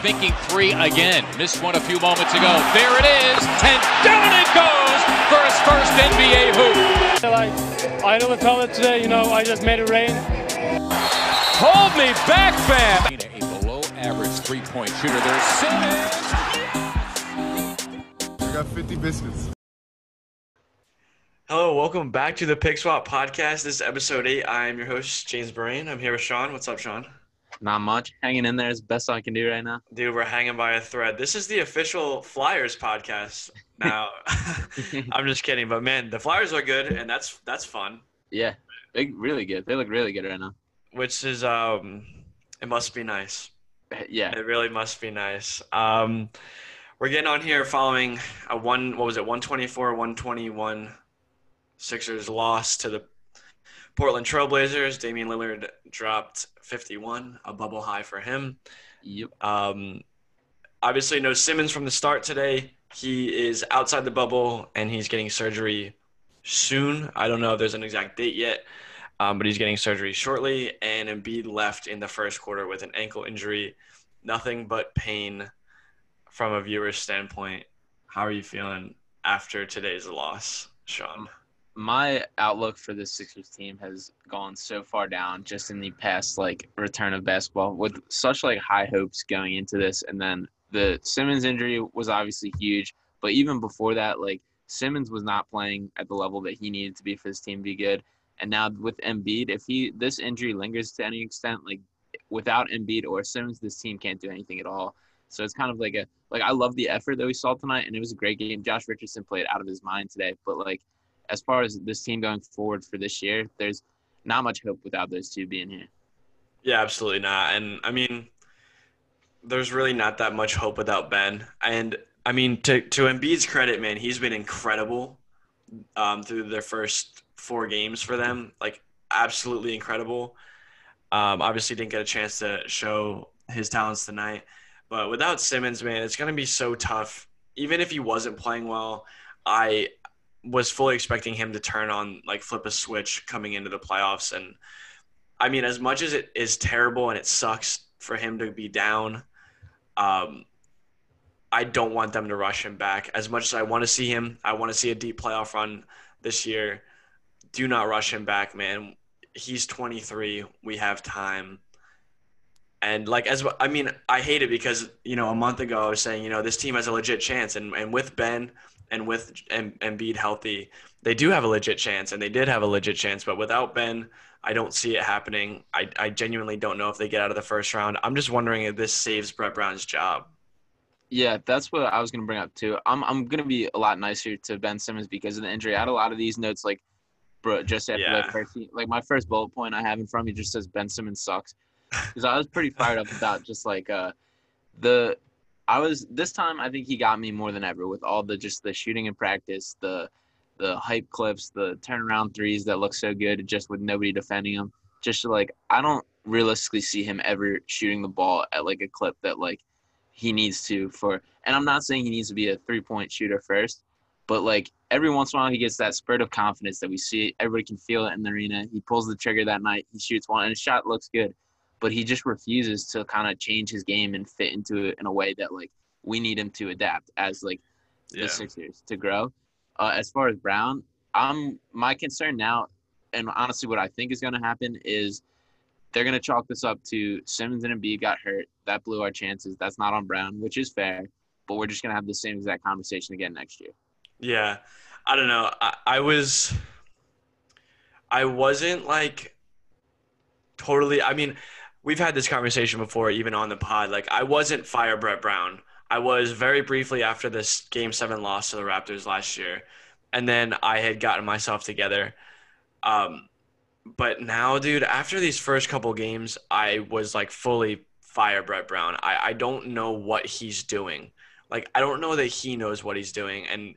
thinking three again. Missed one a few moments ago. There it is, and down it goes for his first NBA hoop. Like, I know we felt it today, you know, I just made it rain. Hold me back, fam. A below average three point shooter. There's Simmons. I got 50 biscuits. Hello, welcome back to the Pick Swap Podcast. This is episode eight. I'm your host, James Brain. I'm here with Sean. What's up, Sean? Not much. Hanging in there is the best I can do right now. Dude, we're hanging by a thread. This is the official Flyers podcast. Now, I'm just kidding, but man, the Flyers are good, and that's that's fun. Yeah, big, really good. They look really good right now. Which is um, it must be nice. Yeah, It really must be nice. Um, we're getting on here following a one. What was it? 124, 121. Sixers loss to the Portland Trailblazers. Damian Lillard dropped 51, a bubble high for him. yep. Um, obviously, no Simmons from the start today. He is outside the bubble and he's getting surgery soon. I don't know if there's an exact date yet, um, but he's getting surgery shortly. And Embiid left in the first quarter with an ankle injury. Nothing but pain from a viewer's standpoint. How are you feeling after today's loss, Sean? My outlook for this Sixers team has gone so far down just in the past like return of basketball with such like high hopes going into this, and then the Simmons injury was obviously huge, but even before that, like Simmons was not playing at the level that he needed to be for this team to be good. And now with Embiid, if he this injury lingers to any extent, like without Embiid or Simmons, this team can't do anything at all. So it's kind of like a like I love the effort that we saw tonight, and it was a great game. Josh Richardson played out of his mind today, but like as far as this team going forward for this year, there's not much hope without those two being here. Yeah, absolutely not. And I mean, there's really not that much hope without Ben. And I mean, to to Embiid's credit, man, he's been incredible um, through their first four games for them. Like, absolutely incredible. Um, obviously, didn't get a chance to show his talents tonight, but without Simmons, man, it's gonna be so tough. Even if he wasn't playing well, I was fully expecting him to turn on, like, flip a switch coming into the playoffs. And I mean, as much as it is terrible and it sucks for him to be down, um, I don't want them to rush him back. As much as I want to see him, I want to see a deep playoff run this year. Do not rush him back, man. He's 23. We have time. And like as I mean, I hate it because you know a month ago I was saying you know this team has a legit chance, and and with Ben and with em- Embiid healthy, they do have a legit chance, and they did have a legit chance. But without Ben, I don't see it happening. I, I genuinely don't know if they get out of the first round. I'm just wondering if this saves Brett Brown's job. Yeah, that's what I was gonna bring up too. I'm I'm gonna be a lot nicer to Ben Simmons because of the injury. I had a lot of these notes like, bro, just after Yeah. the first, like my first bullet point I have in front of me just says Ben Simmons sucks, because I was pretty fired up about just like uh, the, I was this time I think he got me more than ever with all the just the shooting in practice, the, the hype clips, the turnaround threes that look so good just with nobody defending him. Just like I don't realistically see him ever shooting the ball at like a clip that like he needs to for and I'm not saying he needs to be a three point shooter first, but like every once in a while he gets that spurt of confidence that we see everybody can feel it in the arena. He pulls the trigger that night, he shoots one and his shot looks good. But he just refuses to kind of change his game and fit into it in a way that like we need him to adapt as like the Yeah. Sixers to grow. Uh, as far as Brown, I'm my concern now, and honestly, what I think is going to happen is they're going to chalk this up to Simmons and Embiid got hurt. That blew our chances. That's not on Brown, which is fair. But we're just going to have the same exact conversation again next year. Yeah, I don't know. I, I was, I wasn't like totally. I mean, we've had this conversation before, even on the pod. Like, I wasn't fire Brett Brown. I was very briefly after this Game Seven loss to the Raptors last year, and then I had gotten myself together. Um, but now, dude, after these first couple games, I was like fully fire Brett Brown. I, I don't know what he's doing. Like, I don't know that he knows what he's doing, and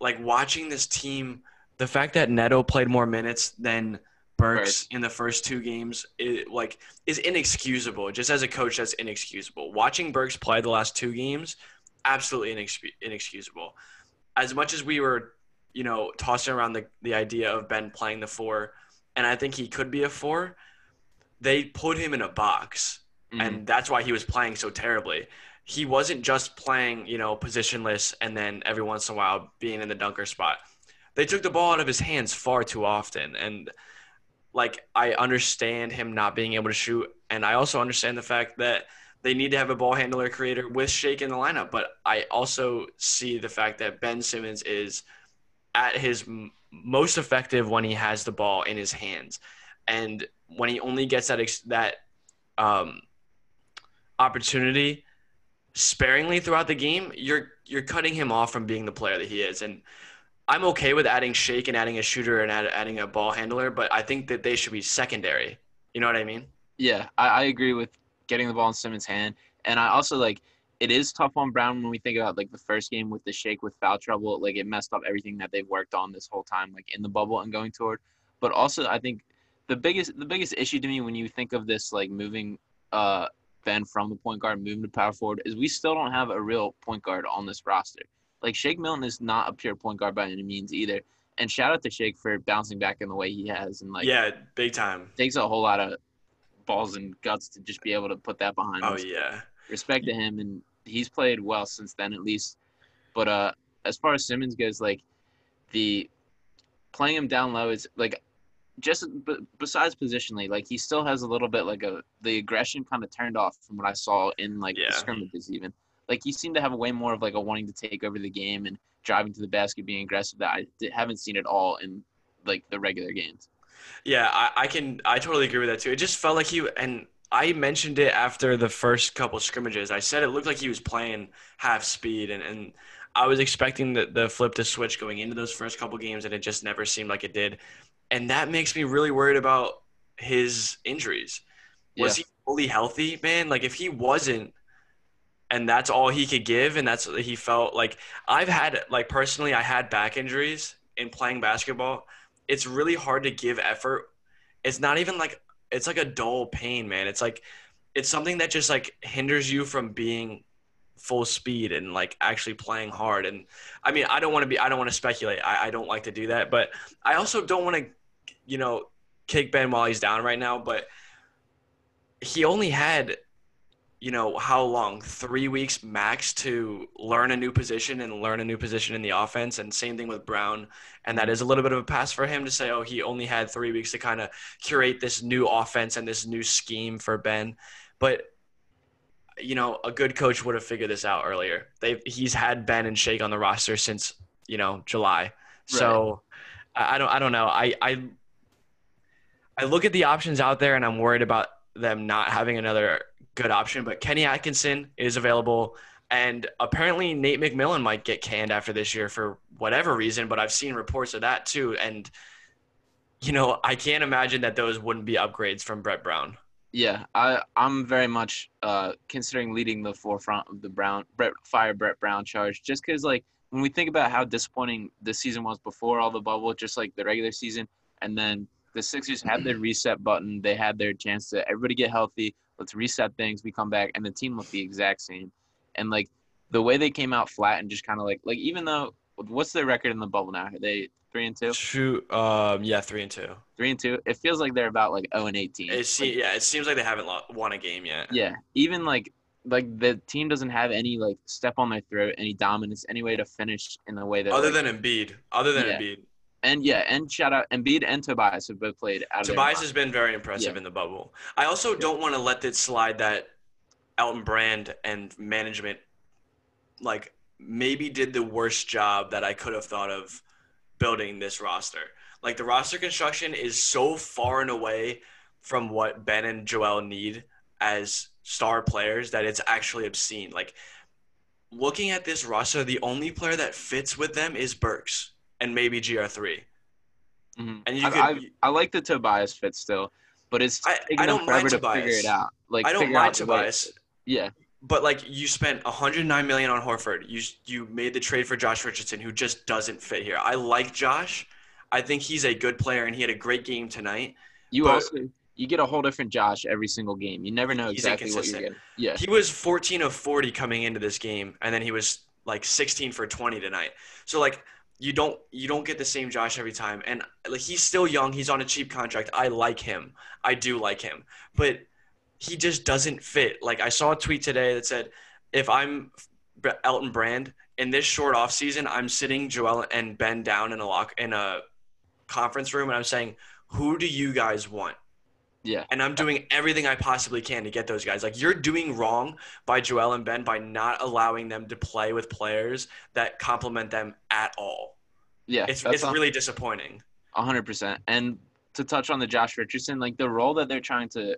like watching this team, the fact that Neto played more minutes than Burks in the first two games, it, like is inexcusable. Just as a coach, that's inexcusable. Watching Burks play the last two games, absolutely inex- inexcusable. As much as we were, you know, tossing around the, the idea of Ben playing the four, and I think he could be a four, they put him in a box. Mhm. and that's why he was playing so terribly. He wasn't just playing, you know, positionless and then every once in a while being in the dunker spot. They took the ball out of his hands far too often, and like I understand him not being able to shoot, and I also understand the fact that they need to have a ball handler creator with Shake in the lineup. But I also see the fact that Ben Simmons is at his m- most effective when he has the ball in his hands, and when he only gets that ex- that um, opportunity sparingly throughout the game, you're you're cutting him off from being the player that he is. And I'm okay with adding Shake and adding a shooter and add, adding a ball handler, but I think that they should be secondary. You know what I mean? Yeah, I, I agree with getting the ball in Simmons' hand, and I also like it is tough on Brown when we think about like the first game with the shake with foul trouble. Like it messed up everything that they've worked on this whole time, like in the bubble and going toward. But also, I think the biggest the biggest issue to me when you think of this like moving uh Ben from the point guard moving to power forward is we still don't have a real point guard on this roster. Like Shake Milton is not a pure point guard by any means either. And shout out to Shake for bouncing back in the way he has and like yeah, big time. takes a whole lot of balls and guts to just be able to put that behind Oh us. yeah. Respect to him, and he's played well since then at least. But uh, as far as Simmons goes, like the playing him down low is like just b- besides positionally, like he still has a little bit like a the aggression kind of turned off from what I saw in like Yeah. the scrimmages even. Like he seemed to have way more of like a wanting to take over the game and driving to the basket, being aggressive that I haven't seen at all in like the regular games. Yeah, I, I can I totally agree with that too. It just felt like he and I mentioned it after the first couple scrimmages. I said it looked like he was playing half speed and, and I was expecting the, the flip to switch going into those first couple games and it just never seemed like it did. And that makes me really worried about his injuries. Was Yeah. he fully healthy, man? Like if he wasn't and that's all he could give and that's he felt like I've had like personally I had back injuries in playing basketball. It's really hard to give effort. It's not even like it's like a dull pain, man. It's like it's something that just like hinders you from being full speed and like actually playing hard. And I mean, I don't want to be I don't want to speculate. I, I don't like to do that, but I also don't want to, you know, kick Ben while he's down right now, but he only had you know how long? Three weeks max to learn a new position and learn a new position in the offense. And same thing with brown. And that is a little bit of a pass for him to say oh he only had three weeks to kind of curate this new offense and this new scheme for ben. But you know a good coach would have figured this out earlier. They he's had ben and shake on the roster since you know july. So I, I don't i don't know. I i i look at the options out there and i'm worried about them not having another good option, but Kenny Atkinson is available. And apparently Nate McMillan might get canned after this year for whatever reason, but I've seen reports of that too. And, you know, I can't imagine that those wouldn't be upgrades from Brett Brown. Yeah, I I'm very much uh, considering leading the forefront of the Brown Brett fire Brett Brown charge, just because like when we think about how disappointing the season was before all the bubble, just like the regular season, and then the Sixers had their reset button, they had their chance to everybody get healthy, let's reset things, we come back, and the team looked the exact same, and like the way they came out flat and just kind of like like even though what's their record in the bubble now? Are they three and two? Shoot, um, yeah, three and two. Three and two. It feels like they're about like zero and eighteen. It se- yeah, it seems like they haven't won a game yet. Yeah, even like like the team doesn't have any like step on their throat, any dominance, any way to finish in the way that Other like- than Embiid, other than Yeah. Embiid, and yeah, and shout out Embiid and Tobias have both played out Tobias has been very impressive Yeah. in the bubble. I also don't want to let it slide that Elton Brand and management like maybe did the worst job that I could have thought of building this roster. Like the roster construction is so far and away from what Ben and Joel need as star players that it's actually obscene. Like looking at this roster, the only player that fits with them is Burks and maybe GR3. Mhm. And you I, could I, I like the Tobias fit still, but it's I- I don't mind forever to figure Tobias. it out. Like I don't mind Tobias. Yeah, But like you spent 109 million on Horford. You you made the trade for Josh Richardson, who just doesn't fit here. I like Josh. I think he's a good player, and he had a great game tonight. you But- also you get a whole different Josh every single game. You never know exactly what you're getting. Yeah, He was 14 of 40 coming into this game, and then he was like 16 for 20 tonight. So like you don't you don't get the same Josh every time, and like he's still young. He's on a cheap contract. I like him. I do like him, but he just doesn't fit. Like I saw a tweet today that said, if I'm Elton Brand in this short off season, I'm sitting Joel and Ben down in a lock in a conference room, and I'm saying, who do you guys want? Yeah. And I'm doing everything I possibly can to get those guys. Like you're doing wrong by Joel and Ben by not allowing them to play with players that complement them at all. Yeah. It's it's really disappointing. A hundred percent. And to touch on the Josh Richardson, like the role that they're trying to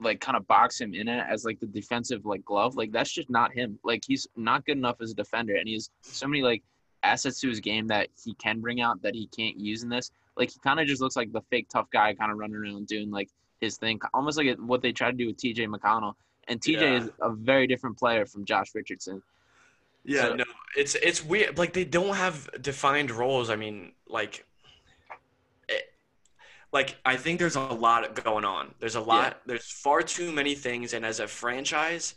like kind of box him in at as like the defensive like glove, like that's just not him. Like he's not good enough as a defender and he has so many like assets to his game that he can bring out that he can't use in this. Like he kind of just looks like the fake tough guy kind of running around doing like his thing, almost like what they tried to do with TJ McConnell. And TJ Yeah. is a very different player from Josh Richardson. Yeah, So- no, it's it's weird. Like they don't have defined roles. I mean, like, it, like I think there's a lot going on. There's a lot. There's far too many things, and as a franchise,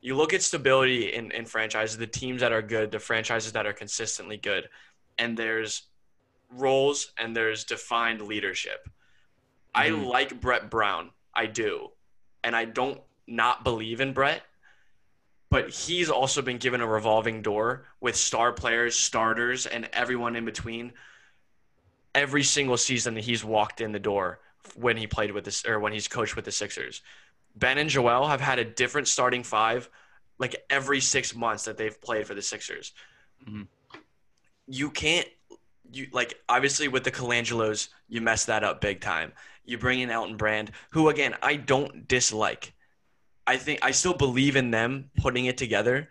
you look at stability in in franchises, the teams that are good, the franchises that are consistently good, and there's roles and there's defined leadership. I Mhm. like Brett Brown. I do, and I don't not believe in Brett but he's also been given a revolving door with star players, starters, and everyone in between. Every single season that he's walked in the door when he played with this or when he's coached with the Sixers. Ben and Joel have had a different starting five like every six months that they've played for the Sixers. Mhm. You can't you like obviously with the Colangelos, you mess that up big time. You bring in Elton Brand, who again I don't dislike. I think I still believe in them putting it together,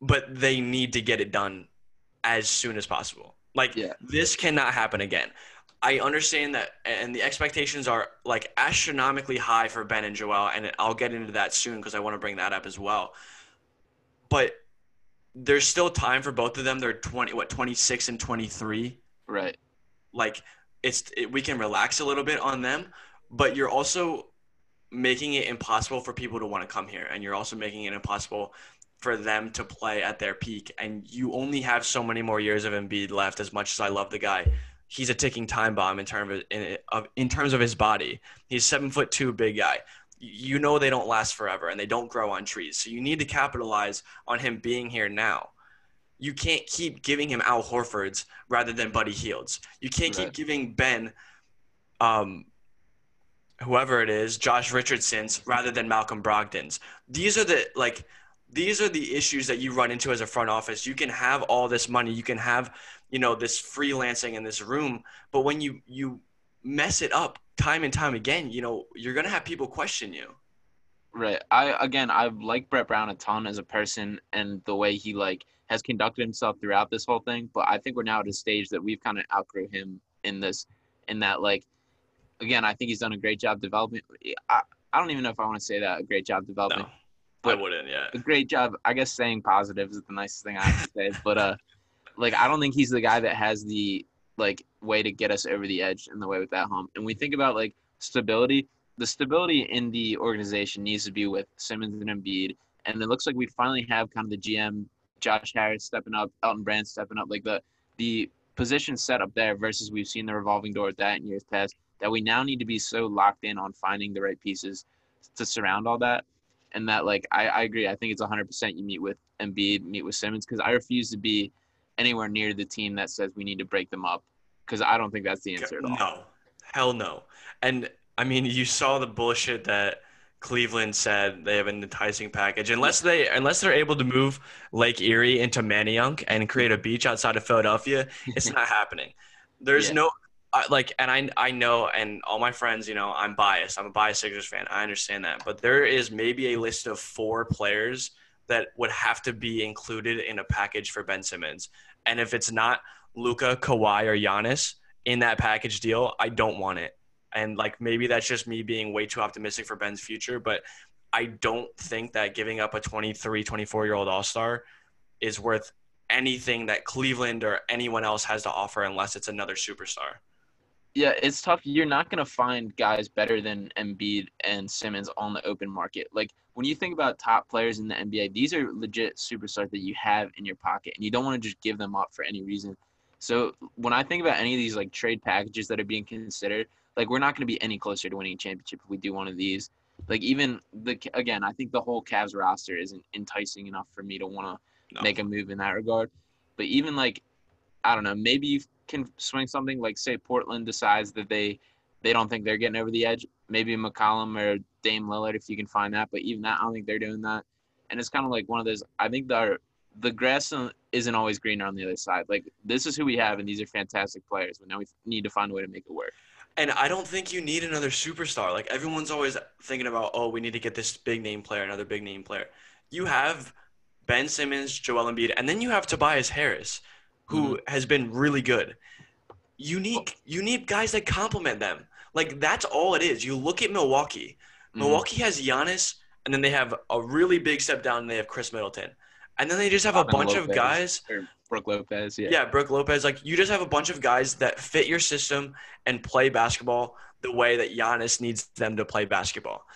but they need to get it done as soon as possible. Like Yeah. this cannot happen again. I understand that, and the expectations are like astronomically high for Ben and Joel, and I'll get into that soon because I want to bring that up as well. But there's still time for both of them. They're twenty, what, twenty six and twenty three Right. like it's it, we can relax a little bit on them but you're also making it impossible for people to want to come here and you're also making it impossible for them to play at their peak and you only have so many more years of Embiid left as much as I love the guy. He's a ticking time bomb in terms of in, of in terms of his body. He's 7 foot 2 big guy. You know they don't last forever and they don't grow on trees so you need to capitalize on him being here now you can't keep giving him Al Horford's rather than Buddy Hield's. You can't keep Right. giving Ben, um, whoever it is, Josh Richardson's rather than Malcolm Brogdon's. These are the like, these are the issues that you run into as a front office. You can have all this money, you can have, you know, this freelancing in this room, but when you you mess it up time and time again, you know, you're gonna have people question you. Right. I again, I like Brett Brown a ton as a person and the way he like has conducted himself throughout this whole thing. But I think we're now at a stage that we've kind of outgrew him in this, in that like, again, I think he's done a great job developing. I, I don't even know if I want to say that a great job developing. No, I But- wouldn't. Yeah. A great job. I guess saying positive is the nicest thing I have to say. But uh, like I don't think he's the guy that has the like way to get us over the edge in the way with that hump. And we think about like stability. The stability in the organization needs to be with Simmons and Embiid. And it looks like we finally have kind of the GM, Josh Harris stepping up, Elton Brand stepping up, like the the position set up there versus we've seen the revolving door that in years past. That we now need to be so locked in on finding the right pieces to surround all that. And that like I, I agree. I think it's 100% you meet with Embiid, meet with Simmons because I refuse to be anywhere near the team that says we need to break them up because I don't think that's the answer at all. No, hell no. And I mean, you saw the bullshit that Cleveland said they have an enticing package. Unless they, unless they're able to move Lake Erie into Manayunk and create a beach outside of Philadelphia, it's not happening. There's Yeah. no. I, like and I I know and all my friends you know I'm biased I'm a biased Sixers fan I understand that but there is maybe a list of four players that would have to be included in a package for Ben Simmons and if it's not Luka Kawhi or Giannis in that package deal I don't want it and like maybe that's just me being way too optimistic for Ben's future but I don't think that giving up a 23 24 year old all-star is worth anything that Cleveland or anyone else has to offer unless it's another superstar Yeah, it's tough. You're not going to find guys better than Embiid and Simmons on the open market. Like when you think about top players in the NBA, these are legit superstars that you have in your pocket, and you don't want to just give them up for any reason. So when I think about any of these like trade packages that are being considered, like we're not going to be any closer to winning a championship if we do one of these. Like even the again, I think the whole Cavs roster isn't enticing enough for me to want to No. make a move in that regard. But even like, I don't know, maybe you can swing something like say Portland decides that they they don't think they're getting over the edge. Maybe McCollum or Dame Lillard if you can find that. But even that, I don't think they're doing that. And it's kind of like one of those. I think the the grass isn't always greener on the other side. Like this is who we have, and these are fantastic players. But now we need to find a way to make it work. And I don't think you need another superstar. Like everyone's always thinking about, oh, we need to get this big name player, another big name player. You have Ben Simmons, Joel Embiid, and then you have Tobias Harris, who has been really good. You need you need guys that complement them. Like that's all it is. You look at Milwaukee. Mhm. Milwaukee has Giannis, and then they have a really big step down, and they have Khris Middleton, and then they just have a Robin bunch of Lopez, guys or Brooke Lopez. Yeah. yeah, Brooke Lopez. Like you just have a bunch of guys that fit your system and play basketball the way that Giannis needs them to play basketball.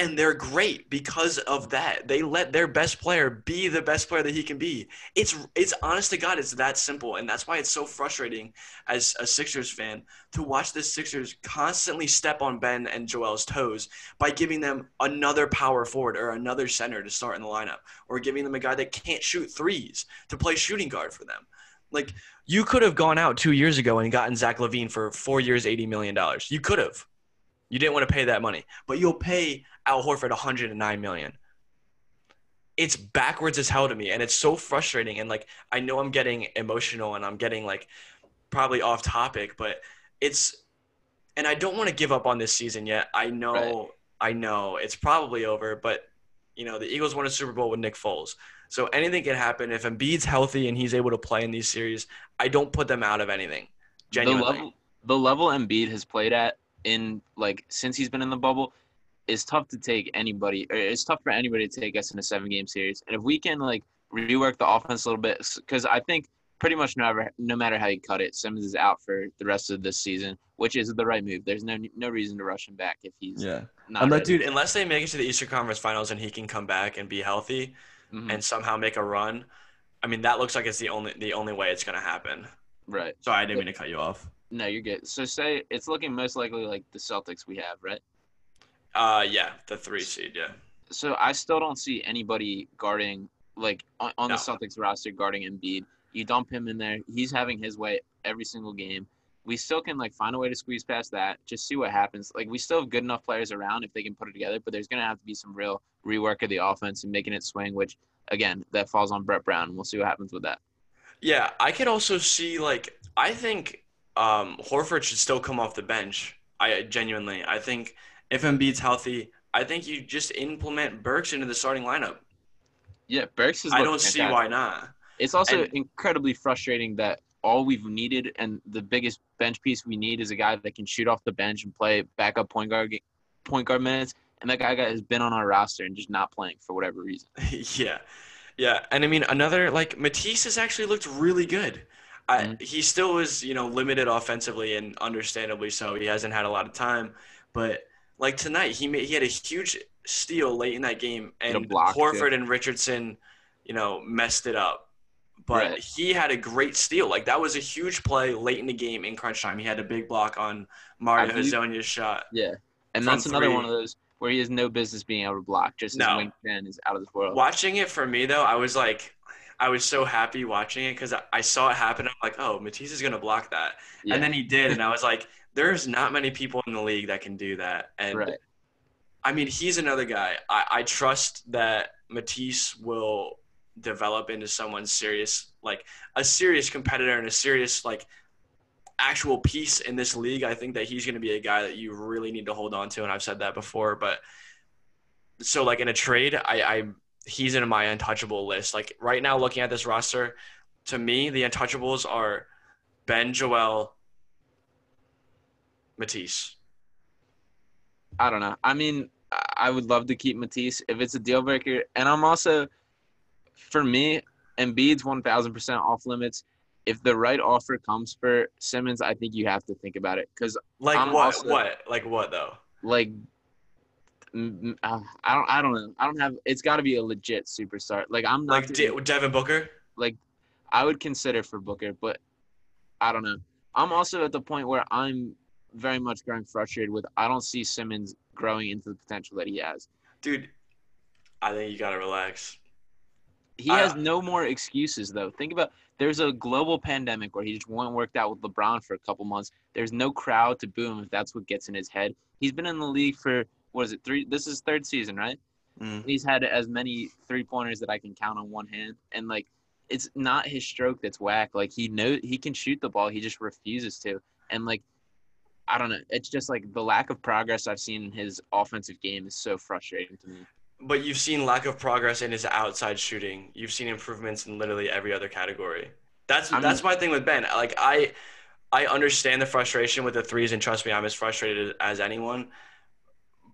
And they're great because of that. They let their best player be the best player that he can be. It's it's honest to God, it's that simple. And that's why it's so frustrating as a Sixers fan to watch the Sixers constantly step on Ben and Joel's toes by giving them another power forward or another center to start in the lineup, or giving them a guy that can't shoot threes to play shooting guard for them. Like you could have gone out two years ago and gotten Zach LaVine for four years, eighty million dollars. You could have. You didn't want to pay that money, but you'll pay Al Horford one hundred and nine million. It's backwards as hell to me, and it's so frustrating. And like, I know I'm getting emotional, and I'm getting like probably off topic, but it's, and I don't want to give up on this season yet. I know, Right. I know it's probably over, but you know, the Eagles won a Super Bowl with Nick Foles. So anything can happen. If Embiid's healthy and he's able to play in these series, I don't put them out of anything. Genuinely. The level the level Embiid has played at in like since he's been in the bubble is tough to take anybody or it's tough for anybody to take us in a seven game series. And if we can like rework the offense a little bit because I think pretty much no matter no matter how you cut it, Simmons is out for the rest of this season, which is the right move. There's no no reason to rush him back if he's yeah. not Unless, ready. dude, unless they make it to the Eastern Conference Finals and he can come back and be healthy Mhm. and somehow make a run, I mean that looks like it's the only the only way it's gonna happen. right. Sorry, I didn't mean to cut you off. No, you're good. So say it's looking most likely like the Celtics we have, right? Uh, yeah, the three seed, yeah. so I still don't see anybody guarding like on, on No. the Celtics roster guarding Embiid. You dump him in there, he's having his way every single game. We still can like find a way to squeeze past that. Just see what happens. Like we still have good enough players around if they can put it together, but there's gonna have to be some real rework of the offense and making it swing. Which again, that falls on Brett Brown. We'll see what happens with that. Yeah, I could also see like I think um, Horford should still come off the bench. I genuinely, I think if Embiid's healthy, I think you just implement Burks into the starting lineup. Yeah, Burks is. I don't see why not. It's also And- incredibly frustrating that all we've needed and the biggest bench piece we need is a guy that can shoot off the bench and play backup point guard point guard minutes. And that guy has been on our roster and just not playing for whatever reason. yeah, yeah, and I mean another like Matisse has actually looked really good. I, Mhm. he still was, you know, limited offensively and understandably so. He hasn't had a lot of time, but like tonight, he made he had a huge steal late in that game, and block. Horford and Richardson, you know, messed it up. But Right. he had a great steal. Like that was a huge play late in the game in crunch time. He had a big block on Mario Hezonja's shot. Yeah. And that's another three. one of those where he has no business being able to block. Just his No. wingspan is out of this world. Watching it for me though, I was like, I was so happy watching it because I, saw it happen. I'm like, oh, Matisse is gonna block that, Yeah. and then he did, and I was like, there's not many people in the league that can do that. And right. I mean, he's another guy. I, I trust that Matisse will develop into someone serious, like a serious competitor and a serious like actual piece in this league. I think that he's going to be a guy that you really need to hold on to, and I've said that before. But so like in a trade, I, I he's in my untouchable list. Like right now, looking at this roster, to me, the untouchables are Ben, Joel, Matisse. I don't know. I mean, I- would love to keep Matisse if it's a deal breaker. And I'm also, for me, Embiid's 1,000% off limits. If the right offer comes for Simmons, I think you have to think about it. Because, Like I'm what? also- what? Like what though? like, uh, I don't, I don't know. I don't have. It's got to be a legit superstar. Like I'm not. Like De- Devin Booker? like I would consider for Booker, but I don't know. I'm also at the point where I'm very much growing frustrated with. I don't see Simmons growing into the potential that he has. Dude, I think you gotta relax. He I- has no more excuses though. Think about there's a global pandemic where he just went and worked out with LeBron for a couple months. There's no crowd to boo him if that's what gets in his head. He's been in the league for what is it three? This is third season, right? Mm. He's had as many three pointers that I can count on one hand, and like it's not his stroke that's whack. Like he know he can shoot the ball, he just refuses to. And like I don't know, it's just like the lack of progress I've seen in his offensive game is so frustrating to me. But you've seen lack of progress in his outside shooting. You've seen improvements in literally every other category. That's I mean- that's my thing with Ben. Like I I understand the frustration with the threes and trust me, I'm as frustrated as anyone.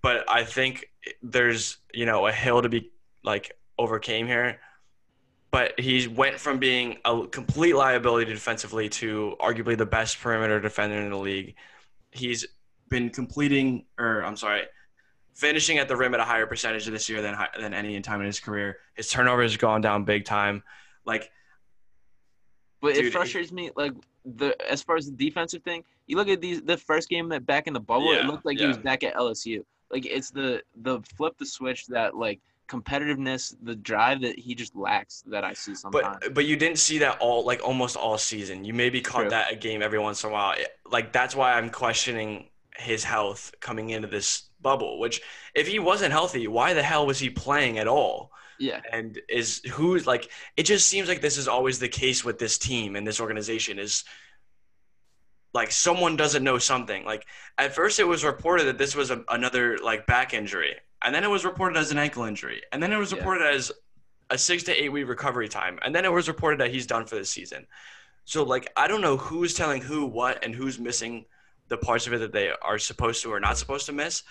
But I think there's, you know, a hill to be like overcame here. But he went from being a complete liability defensively to arguably the best perimeter defender in the league. He's been completing, or I'm sorry, finishing at the rim at a higher percentage this year than than any time in his career. His turnovers has gone down big time. Like But Dude, it it- frustrates me like the as far as the defensive thing. You look at these the first game that back in the bubble, it looked like he was back at LSU. Like it's the the flip the switch that like competitiveness, the drive that he just lacks that I see sometimes. But but you didn't see that all like almost all season. You maybe caught True. that a game every once in a while. It- Like that's why I'm questioning his health coming into this bubble. Which if he wasn't healthy, why the hell was he playing at all? yeah, And is who's like it just seems like this is always the case with this team and this organization is like someone doesn't know something. Like at first it was reported that this was a, another like back injury, and then it was reported as an ankle injury, and then it was Yeah. reported as a six to eight week recovery time, and then it was reported that he's done for the season. So like I don't know who's telling who what and who's missing the parts of it that they are supposed to or not supposed to miss,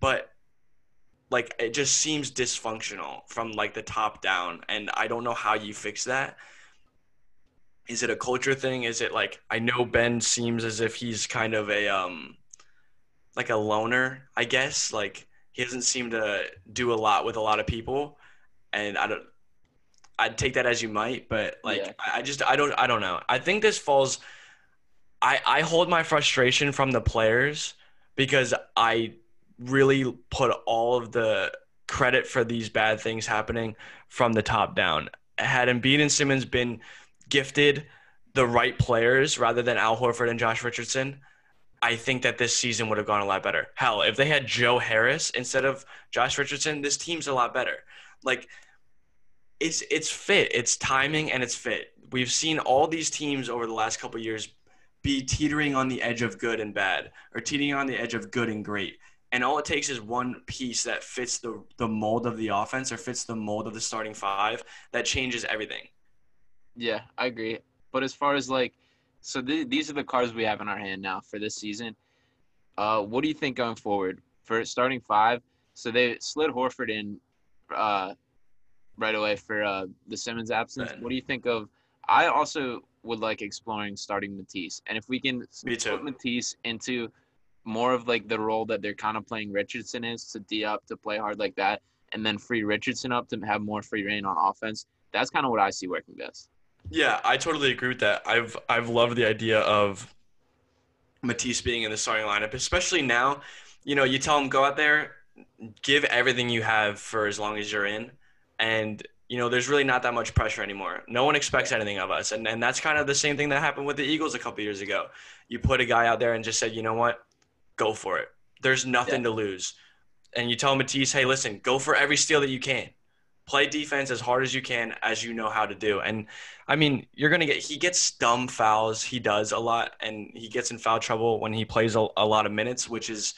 but like it just seems dysfunctional from like the top down, and I don't know how you fix that. Is it a culture thing? Is it like I know Ben seems as if he's kind of a um like a loner, I guess. Like he doesn't seem to do a lot with a lot of people, and I don't. I'd take that as you might, but like Yeah. I just I don't I don't know. I think this falls. I I hold my frustration from the players because I really put all of the credit for these bad things happening from the top down. Had Embiid and Simmons been gifted the right players rather than Al Horford and Josh Richardson, I think that this season would have gone a lot better. Hell, if they had Joe Harris instead of Josh Richardson, this team's a lot better. Like it's it's fit, it's timing and it's fit. We've seen all these teams over the last couple years be teetering on the edge of good and bad or teetering on the edge of good and great. And all it takes is one piece that fits the the mold of the offense or fits the mold of the starting five that changes everything. Yeah, I agree. But as far as like, so th- these are the cards we have in our hand now for this season. Uh, what do you think going forward for starting five? So they slid Horford in uh, right away for uh, the Simmons absence. What do you think of? I also would like exploring starting Matisse, and if we can put Matisse into more of like the role that they're kind of playing Richardson is to D up to play hard like that, and then free Richardson up to have more free reign on offense. That's kind of what I see working best. Yeah, I totally agree with that. I've I've loved the idea of Matisse being in the starting lineup, especially now. You know, you tell him go out there, give everything you have for as long as you're in, and you know, there's really not that much pressure anymore. No one expects anything of us, and and that's kind of the same thing that happened with the Eagles a couple years ago. You put a guy out there and just said, you know what, go for it. There's nothing to lose, and you tell Matisse, hey, listen, go for every steal that you can. Play defense as hard as you can, as you know how to do, and I mean, you're gonna get. He gets dumb fouls. He does a lot, and he gets in foul trouble when he plays a, a lot of minutes, which is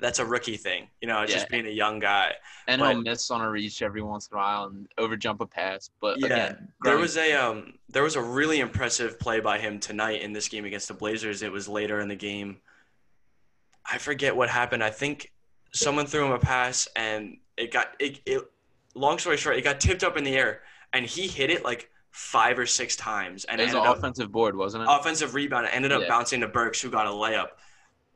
that's a rookie thing. You know, it's just being a young guy. And But- he'll miss on a reach every once in a while and overjump a pass. But Yeah, again, there was a um, there was a really impressive play by him tonight in this game against the Blazers. It was later in the game. I forget what happened. I think someone threw him a pass, and it got it. it long story short, it got tipped up in the air, and he hit it like five or six times, and it was ended an up offensive board, wasn't it? offensive rebound. It ended up Yeah. bouncing to Burks, who got a layup.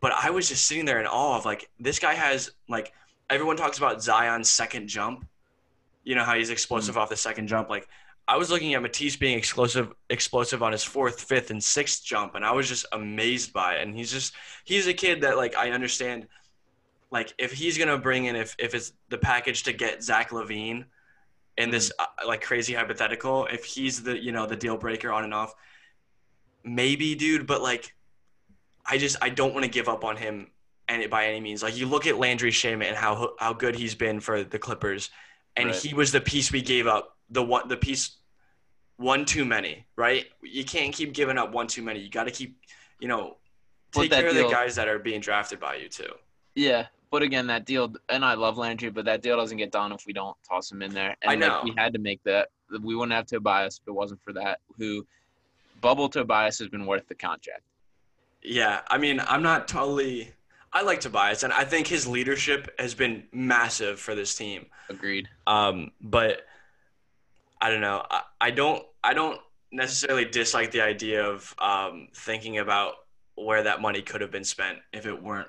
But I was just sitting there in awe of like this guy has like everyone talks about Zion's second jump. You know how he's explosive Mm. off the second jump. Like I was looking at Matisse being explosive, explosive on his fourth, fifth, and sixth jump, and I was just amazed by it. And he's just he's a kid that like I understand, like if he's gonna bring in if if it's the package to get Zach LaVine in this uh, like crazy hypothetical, if he's the you know the deal breaker on and off, maybe, dude. But like, I just I don't want to give up on him and by any means. Like you look at Landry Shamet and how how good he's been for the Clippers, and Right. he was the piece we gave up. The one the piece one too many, right? You can't keep giving up one too many. You got to keep, you know, take care of the guys that are being drafted by you too. Yeah, but again, that deal, and I love Landry, but that deal doesn't get done if we don't toss him in there. And I know. Like, we had to make that. We wouldn't have Tobias if it wasn't for that. Who, Bubble Tobias has been worth the contract. Yeah, I mean, I'm not totally. I like Tobias, and I think his leadership has been massive for this team. Agreed. Um, but I don't know. I, I don't. I don't necessarily dislike the idea of um, thinking about where that money could have been spent if it weren't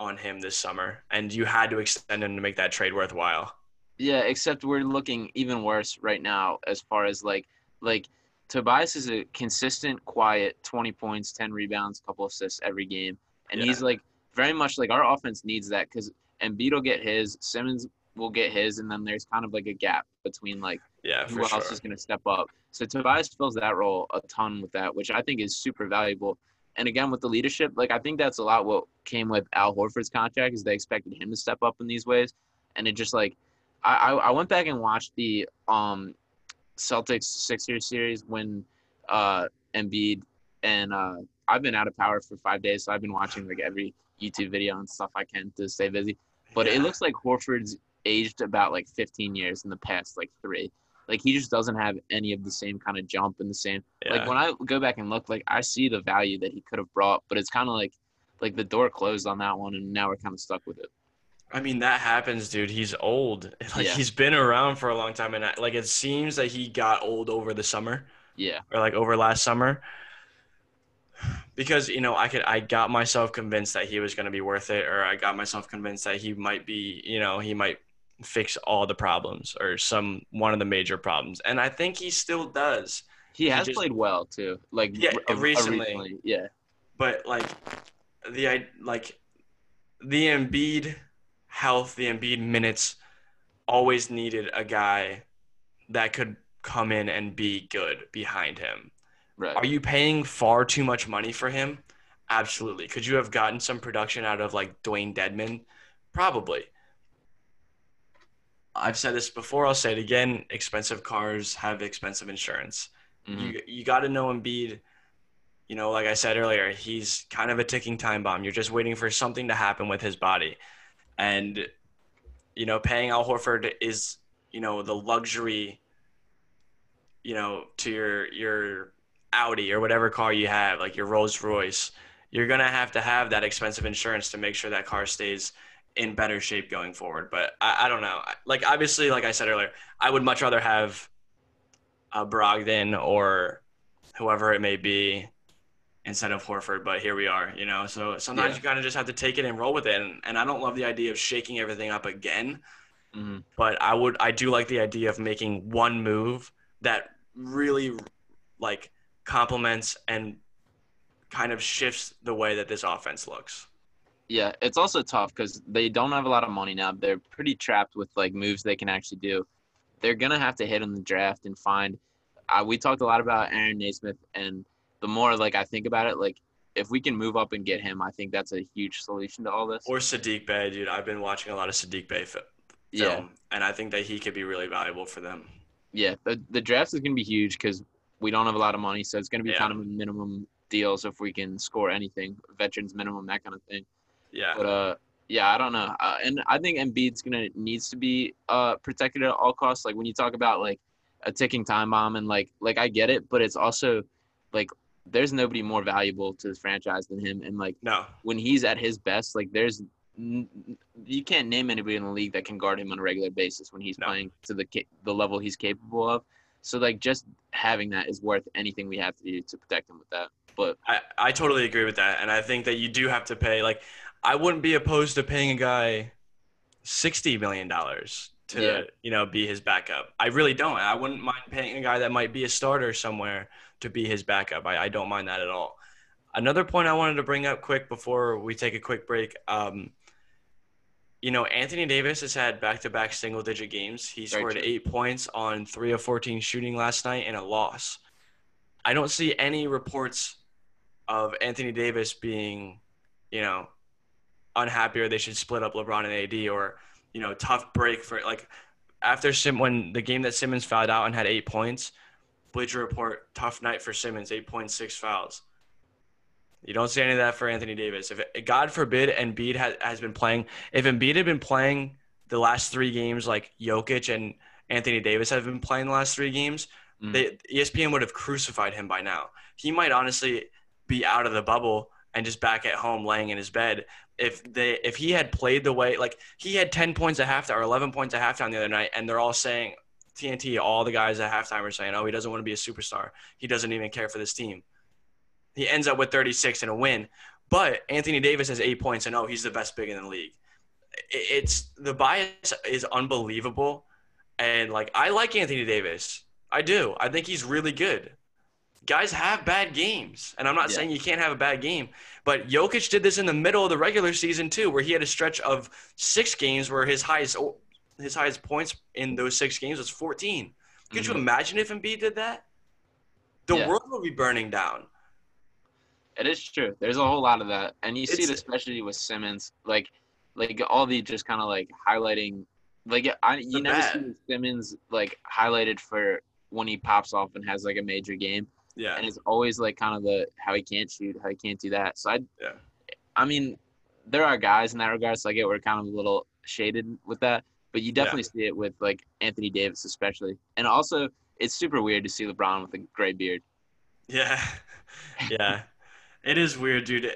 on him this summer, and you had to extend him to make that trade worthwhile. Yeah, except we're looking even worse right now as far as like like Tobias is a consistent, quiet, twenty points, ten rebounds, couple assists every game, and Yeah. he's like very much like our offense needs that because Embiid will get his, Simmons will get his, and then there's kind of like a gap between like Yeah, who else sure. is going to step up. So Tobias fills that role a ton with that, which I think is super valuable. And again, with the leadership, like I think that's a lot what came with Al Horford's contract is they expected him to step up in these ways, and it just like I I, went back and watched the um Celtics Sixers series when uh Embiid and uh I've been out of power for five days, so I've been watching like every YouTube video and stuff I can to stay busy. But it looks like Horford's aged about like 15 years in the past like three. Like he just doesn't have any of the same kind of jump and the same. Yeah. Like when I go back and look, like I see the value that he could have brought, but it's kind of like like the door closed on that one, and now we're kind of stuck with it. I mean, that happens, dude. He's old. Like Yeah. he's been around for a long time, and I, like it seems that he got old over the summer. Yeah, or like over last summer because you know I could I got myself convinced that he was going to be worth it or I got myself convinced that he might be you know he might fix all the problems or some one of the major problems and I think he still does he has just- played well too. Like Yeah, r- uh, recently. yeah, but like the I like the Embiid health the Embiid minutes always needed a guy that could come in and be good behind him right. Are you paying far too much money for him? Absolutely. Could you have gotten some production out of like Dewayne Dedmon? Probably. I've said this before, I'll say it again. Expensive cars have expensive insurance. Mhm. You you got to know Embiid. You know, like I said earlier, he's kind of a ticking time bomb. You're just waiting for something to happen with his body. And you know, paying Al Horford is, you know, the luxury you know, to your your Audi or whatever car you have, like your Rolls Royce, you're gonna have to have that expensive insurance to make sure that car stays in better shape going forward. But I, I don't know. Like obviously, like I said earlier, I would much rather have a Brogdon or whoever it may be instead of Horford. But here we are, you know. So sometimes Yeah. you kind of just have to take it and roll with it. And, and I don't love the idea of shaking everything up again Mhm. but I would I do like the idea of making one move that really like complements and kind of shifts the way that this offense looks. Yeah, it's also tough because they don't have a lot of money now. They're pretty trapped with like moves they can actually do. They're gonna have to hit in the draft and find. Uh, we talked a lot about Aaron Nesmith, and the more like I think about it, like if we can move up and get him, I think that's a huge solution to all this. Or Saddiq Bey, dude. I've been watching a lot of Saddiq Bey fi- yeah, and I think that he could be really valuable for them. yeah. The the draft is gonna be huge because we don't have a lot of money, so it's gonna be Yeah. kind of a minimum deal. So if we can score anything, veterans minimum, that kind of thing. Yeah. But uh, yeah, I don't know. Uh, and I think Embiid's gonna needs to be uh protected at all costs. Like when you talk about like a ticking time bomb and like like I get it, but it's also like there's nobody more valuable to this franchise than him. And like no. when he's at his best, like there's you can't name anybody in the league that can guard him on a regular basis when he's No. playing to the ca- the level he's capable of. So like just having that is worth anything we have to do to protect him with that. But I, I totally agree with that. And I think that you do have to pay like I wouldn't be opposed to paying a guy sixty million dollars to Yeah. you know be his backup. I really don't. I wouldn't mind paying a guy that might be a starter somewhere to be his backup. I, I don't mind that at all. Another point I wanted to bring up quick before we take a quick break. Um, you know, Anthony Davis has had back-to-back single-digit games. He Very scored true. eight points on three of 14 shooting last night in a loss. I don't see any reports of Anthony Davis being, you know, unhappy or they should split up LeBron and AD or, you know, tough break for like after Sim when the game that Simmons fouled out and had eight points, Bleacher Report tough night for Simmons, eight point six fouls. You don't see any of that for Anthony Davis. If God forbid Embiid has, has been playing, if Embiid had been playing the last three games like Jokic and Anthony Davis have been playing the last three games, Mm. they, ESPN would have crucified him by now. He might honestly be out of the bubble and just back at home laying in his bed. If they if he had played the way like he had ten points at halftime or eleven points at halftime the other night, and they're all saying TNT, all the guys at halftime are saying, "Oh, he doesn't want to be a superstar. He doesn't even care for this team." He ends up with 36 and a win, but Anthony Davis has eight points, and oh, he's the best big in the league. It's the bias is unbelievable, and like I like Anthony Davis, I do. I think he's really good. Guys have bad games, and I'm not Yeah. saying you can't have a bad game, but Jokic did this in the middle of the regular season too, where he had a stretch of six games where his highest his highest points in those six games was 14. Could you Mhm. imagine if Embiid did that? The Yeah. world would be burning down. It is true. There's a whole lot of that, and you see it It's- especially with Simmons, like, like all the just kind of like highlighting, like I you never bad. see Simmons like highlighted for when he pops off and has like a major game, Yeah. and it's always like kind of the how he can't shoot, how he can't do that. So I, Yeah. I mean, there are guys in that regard, so I get we're kind of a little shaded with that, but you definitely see it with like Anthony Davis especially, and also it's super weird to see LeBron with a gray beard. Yeah. Yeah. It is weird, dude.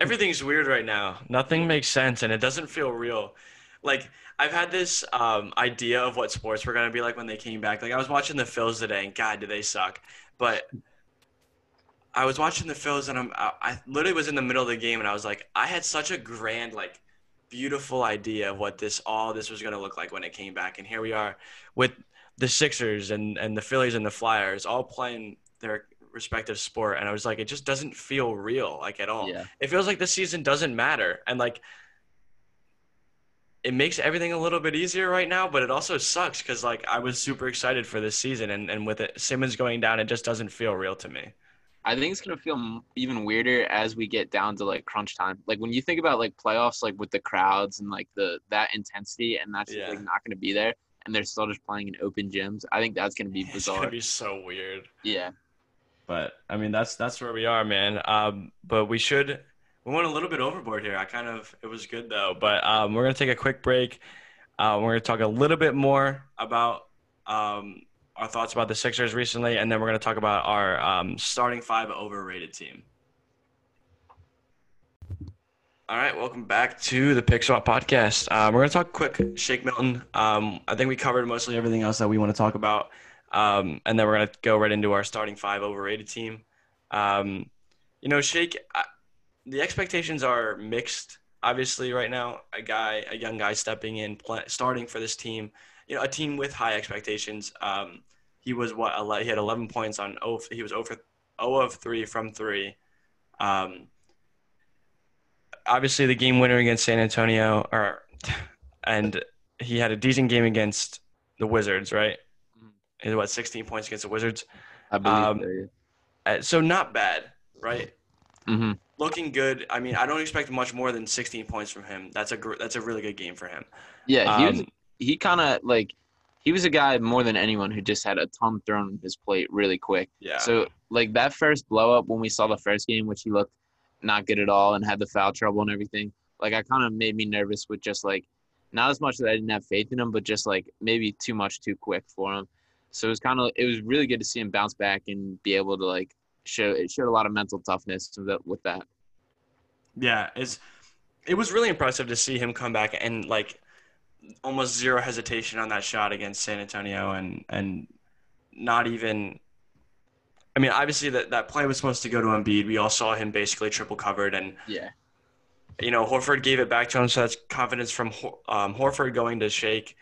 Everything's weird right now. Nothing makes sense and it doesn't feel real. Like I've had this um, idea of what sports were gonna be like when they came back. Like I was watching the Phils today, and God, do they suck! But I was watching the Phils, and I'm I, I literally was in the middle of the game, and I was like, I had such a grand, like, beautiful idea of what this all this was gonna look like when it came back, and here we are with the Sixers and and the Phillies and the Flyers all playing their respective sport, and I was like, it just doesn't feel real, like at all. Yeah. it feels like this season doesn't matter. And like it makes everything a little bit easier right now but it also sucks because like i was super excited for this season and, and with it simmons going down it just doesn't feel real to me I think it's gonna feel even weirder as we get down to like crunch time. Like when you think about like playoffs, like with the crowds and like the that intensity, and that's just, Yeah. like not gonna be there, and they're still just playing in open gyms. I think that's gonna be it's bizarre. gonna be so weird yeah, but i mean that's that's where we are man um but we should we went a little bit overboard here i kind of it was good though but um we're gonna take a quick break uh, we're gonna talk a little bit more about um our thoughts about the Sixers recently, and then we're going to talk about our um, starting five overrated team. All right, welcome back to the Pick Swap podcast. Um, we're going to talk quick Shake Milton. Um, I think we covered mostly everything else that we want to talk about, um, and then we're going to go right into our starting five overrated team. Um, you know, Shake, I, the expectations are mixed. Obviously, right now, a guy, a young guy stepping in, pl- starting for this team. You know, a team with high expectations. Um, he was what he had 11 points on oh he was over 0 of 3 from 3 um, obviously the game winner against San Antonio or and he had a decent game against the Wizards right Mhm. he had what 16 points against the Wizards I believe. Um, uh, so not bad right mm-hmm. looking good I mean I don't expect much more than 16 points from him that's a gr- that's a really good game for him Yeah, he was. He kind of like he was a guy more than anyone who just had a ton thrown on his plate really quick. yeah So like that first blow up when we saw the first game, which he looked not good at all and had the foul trouble and everything. Like I kind of made me nervous with just like not as much that I didn't have faith in him, but just like maybe too much too quick for him. So it was kind of it was really good to see him bounce back and be able to like show it showed a lot of mental toughness. With that. Yeah, it's it was really impressive to see him come back and like almost zero hesitation on that shot against San Antonio and and not even I mean, obviously that, that play was supposed to go to Embiid. We all saw him basically triple covered and Yeah. you know, Horford gave it back to him, so that's confidence from um, Horford going to Shake.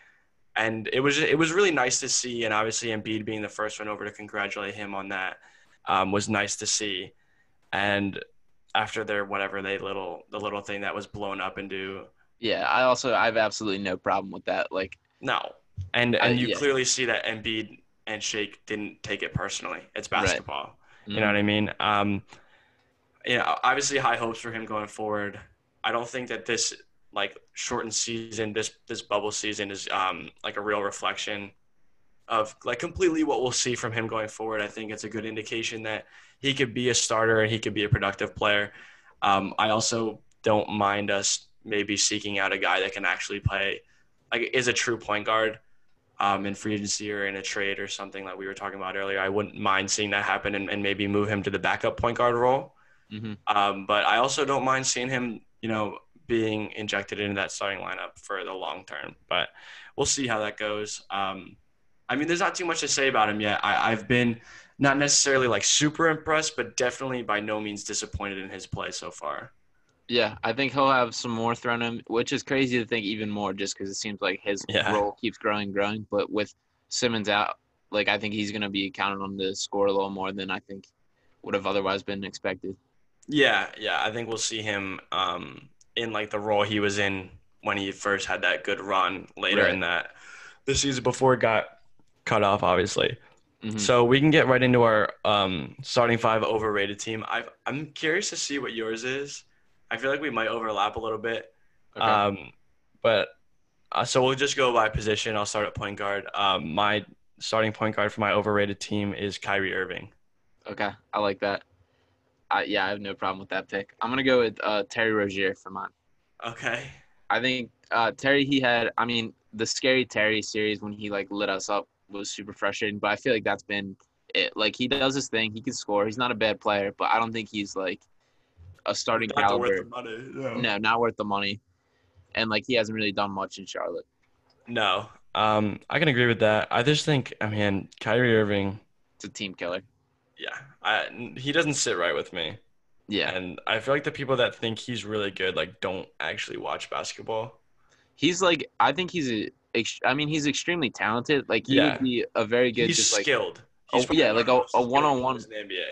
and it was it was really nice to see. And obviously, Embiid being the first one over to congratulate him on that um, was nice to see. And after their whatever they little the little thing that was blown up into Yeah, I also I have absolutely no problem with that. Like, no, and and Uh, you yeah. clearly see that Embiid and Shake didn't take it personally. It's Right. basketball. You mm, know what I mean? Um, you know, obviously high hopes for him going forward. I don't think that this like shortened season, this this bubble season is um like a real reflection of like completely what we'll see from him going forward. I think it's a good indication that he could be a starter and he could be a productive player. Um, I also don't mind us maybe seeking out a guy that can actually play, like is a true point guard um, in free agency or in a trade or something like we were talking about earlier. I wouldn't mind seeing that happen and, and maybe move him to the backup point guard role. mhm. Um, but I also don't mind seeing him, you know, being injected into that starting lineup for the long term. But we'll see how that goes. Um, I mean, there's not too much to say about him yet. I, I've been not necessarily like super impressed, but definitely by no means disappointed in his play so far. Yeah, I think he'll have some more thrown him, which is crazy to think even more just because it seems like his Yeah. role keeps growing growing. But with Simmons out, like I think he's going to be counted on to score a little more than I think would have otherwise been expected. Yeah, yeah. I think we'll see him um, in like the role he was in when he first had that good run later Right. in that the season before it got cut off, obviously. Mhm. So we can get right into our um, starting five overrated team. I've, I'm curious to see what yours is. I feel like we might overlap a little bit. Okay. Um, but uh, so we'll just go by position. I'll start at point guard. Um, my starting point guard for my overrated team is Kyrie Irving. okay, I like that. I, yeah, I have no problem with that pick. I'm gonna go with uh, Terry Rozier for mine. Okay. I think uh, Terry, he had, I mean, the scary Terry series when he like lit us up was super frustrating. But I feel like that's been it. Like he does his thing, he can score. He's not a bad player, but I don't think he's like a starting Not worth caliber. the money, no. No, not worth the money. And like he hasn't really done much in Charlotte. No. Um, I can agree with that. I just think, I mean, Kyrie Irving, It's a team killer. yeah, I, he doesn't sit right with me. Yeah, And I feel like the people that think he's really good, like, don't actually watch basketball. he's like I think he's a. I mean, he's extremely talented. Like he Yeah. would be a very good, he's just like skilled. Oh, He's probably yeah, like a- a one-on-one- in the NBA.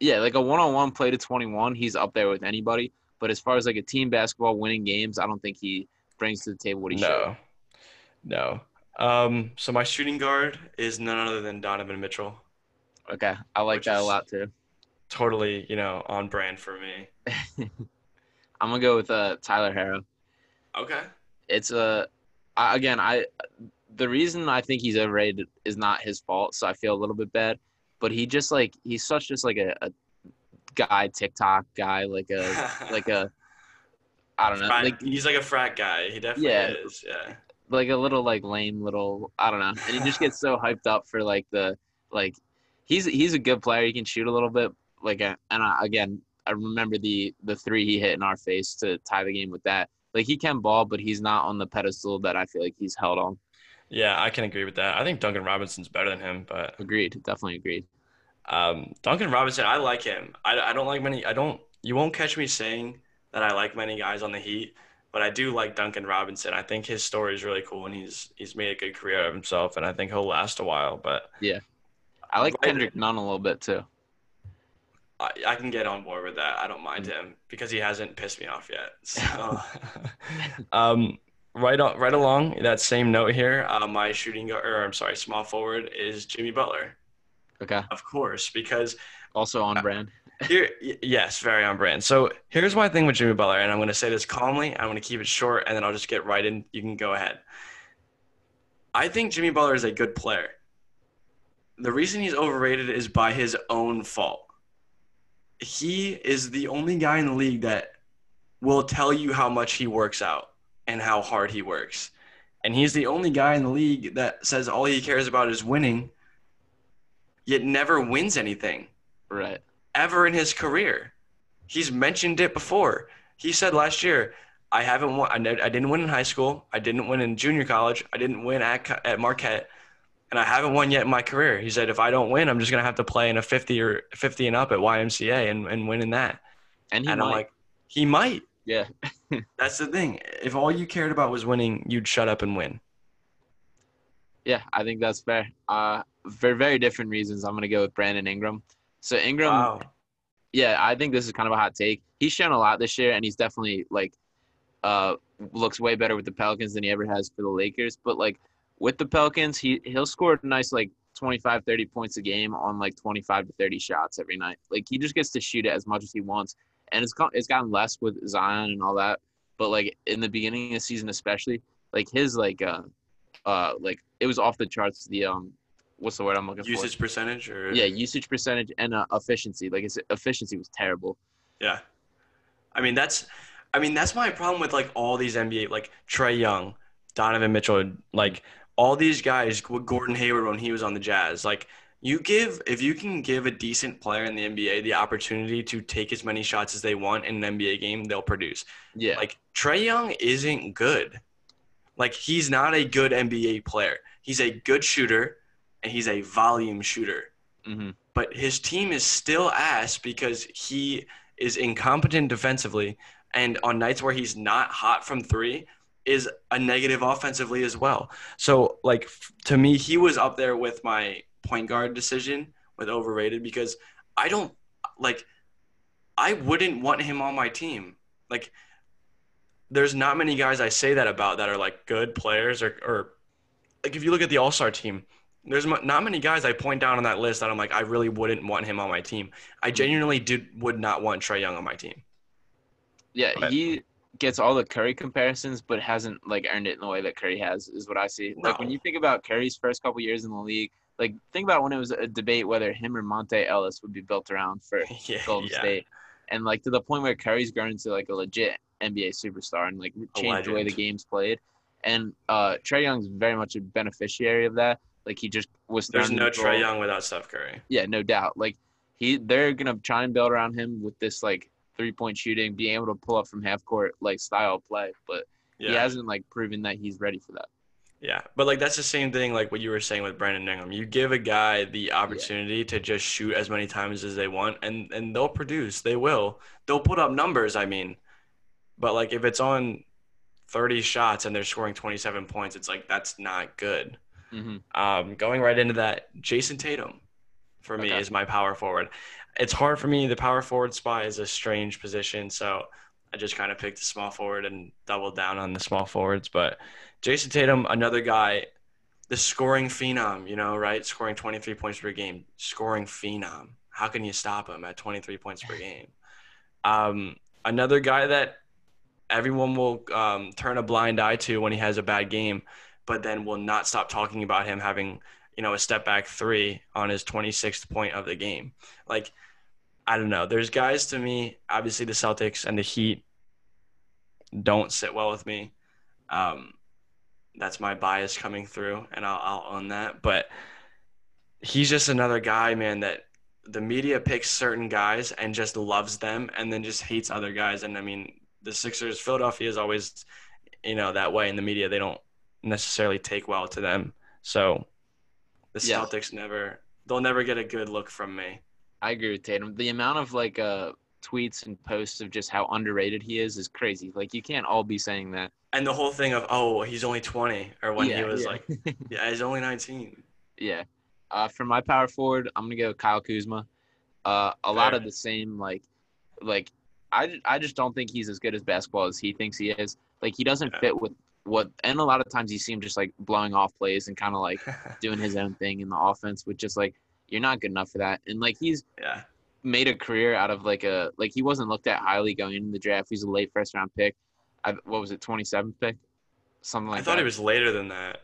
Yeah, like a one-on-one play to 21. He's up there with anybody. But as far as like a team basketball winning games, I don't think he brings to the table what he should. No. No. Um, so my shooting guard is none other than Donovan Mitchell. Okay, I like that a lot too. Totally, you know, on brand for me. I'm gonna go with uh, Tyler Herro. Okay. It's a I, again I the reason I think he's overrated is not his fault, so I feel a little bit bad. But he just like he's such just like a, a guy TikTok guy, like a like a I don't know, Frat- like he's like a frat guy. He definitely Yeah. is. Yeah. like a little like lame little I don't know. And he just gets so hyped up for like the like he's he's a good player. He can shoot a little bit. Like and I, again, I remember the the three he hit in our face to tie the game with that. Like he can ball, but he's not on the pedestal that I feel like he's held on. Yeah, I can agree with that. I think Duncan Robinson's better than him, but Agreed, definitely agreed. um, Duncan Robinson, I like him. I, I don't like many. I don't. You won't catch me saying that I like many guys on the Heat, but I do like Duncan Robinson. I think his story is really cool, and he's he's made a good career of himself, and I think he'll last a while. But yeah, I like Right. Kendrick Nunn a little bit too. I, I can get on board with that. I don't mind him because he hasn't pissed me off yet. So, um, right on, right along that same note here, uh, my shooting guard, or I'm sorry, small forward is Jimmy Butler, Okay, of course, because also Uh, on brand. here, yes, very on brand. So here's my thing with Jimmy Butler, and I'm going to say this calmly. I'm going to keep it short, and then I'll just get right in. You can go ahead. I think Jimmy Butler is a good player. The reason he's overrated is by his own fault. He is the only guy in the league that will tell you how much he works out and how hard he works. And he's the only guy in the league that says all he cares about is winning, yet never wins anything Right. ever in his career. He's mentioned it before. He said last year, "I haven't won. I, I didn't win in high school. I didn't win in junior college. I didn't win at at Marquette, and I haven't won yet in my career." He said, "If I don't win, I'm just gonna have to play in a 50 or 50 and up at YMCA and and win in that." And he and might. I'm like, "He might." Yeah. That's the thing. If all you cared about was winning, you'd shut up and win. Yeah, I think that's fair. Uh, for very different reasons, I'm gonna go with Brandon Ingram. So Ingram, Wow. yeah, I think this is kind of a hot take. He's shown a lot this year, and he's definitely like, uh, looks way better with the Pelicans than he ever has for the Lakers. But like with the Pelicans, he he'll score a nice like 25, 30 points a game on like 25 to 30 shots every night. Like he just gets to shoot it as much as he wants, and it's got, it's gotten less with Zion and all that. But like in the beginning of the season, especially, like his like uh, uh, like it was off the charts. The um, what's the word I'm looking for? Usage percentage or Yeah, usage percentage and uh, efficiency. Like his efficiency was terrible. Yeah. I mean that's I mean that's my problem with like all these NBA like Trae Young, Donovan Mitchell, like all these guys with Gordon Hayward when he was on the Jazz. Like you give if you can give a decent player in the NBA the opportunity to take as many shots as they want in an NBA game, they'll produce. Yeah, Like Trae Young isn't good. Like he's not a good NBA player. He's a good shooter and he's a volume shooter hmm but his team is still ass because he is incompetent defensively and on nights where he's not hot from 3 is a negative offensively as well. So like to me he was up there with my point guard decision with overrated because I don't like I wouldn't want him on my team. Like there's not many guys I say that about that are like good players or or like if you look at the All-Star team there's not many guys I point down on that list that I'm like I really wouldn't want him on my team. I genuinely did would not want Trae Young on my team. yeah. But- He gets all the Curry comparisons, but hasn't like earned it in the way that Curry has. Is what I see. Like when you think about Curry's first couple years in the league, like think about when it was a debate whether him or Monta Ellis would be built around for yeah, Golden yeah. State, and like to the point where Curry's grown into like a legit NBA superstar and like changed the way the game's played. And uh, Trae Young's very much a beneficiary of that. Like he just was. There's no Trae Young without Steph Curry. Yeah, no doubt. Like he, they're gonna try and build around him with this like three point shooting, being able to pull up from half court like style play. But Yeah. he hasn't like proven that he's ready for that. Yeah, but like that's the same thing like what you were saying with Brandon Ingram. You give a guy the opportunity to just shoot as many times as they want, and and they'll produce. They will. They'll put up numbers. I mean, but like if it's on thirty shots and they're scoring twenty seven points, it's like that's not good. hmm Um, going right into that, Jayson Tatum, for me Okay. is my power forward. It's hard for me. The power forward spot is a strange position, so I just kind of picked the small forward and doubled down on the small forwards. But Jayson Tatum, another guy, the scoring phenom, you know, right? Scoring 23 points per game, scoring phenom. How can you stop him at 23 points per game? Um, another guy that everyone will um, turn a blind eye to when he has a bad game, but then will not stop talking about him having, you know, a step back three on his 26th point of the game. Like, I don't know. There's guys to me, obviously the Celtics and the Heat don't sit well with me. Um, that's my bias coming through, and I'll, I'll own that. But he's just another guy, man, that the media picks certain guys and just loves them and then just hates other guys. And I mean, the Sixers, Philadelphia is always, you know, that way in the media. They don't necessarily take well to them. So the Yeah. Celtics never, they'll never get a good look from me. I agree with Tatum. The amount of like uh tweets and posts of just how underrated he is is crazy. Like you can't all be saying that. And the whole thing of, oh, he's only 20, or when he was yeah. like, yeah, he's only 19. Yeah. Uh, for my power forward, I'm gonna go Kyle Kuzma. Uh, a lot of the same like, like I, I just don't think he's as good as basketball as he thinks he is. Like he doesn't Yeah. fit with what, and a lot of times he see him just like blowing off plays and kind of like doing his own thing in the offense, with just like you're not good enough for that. And like he's yeah. made a career out of like a like he wasn't looked at highly going into the draft. He's a late first round pick. I, what was it, 27th pick, something like that. I thought that. he was later than that.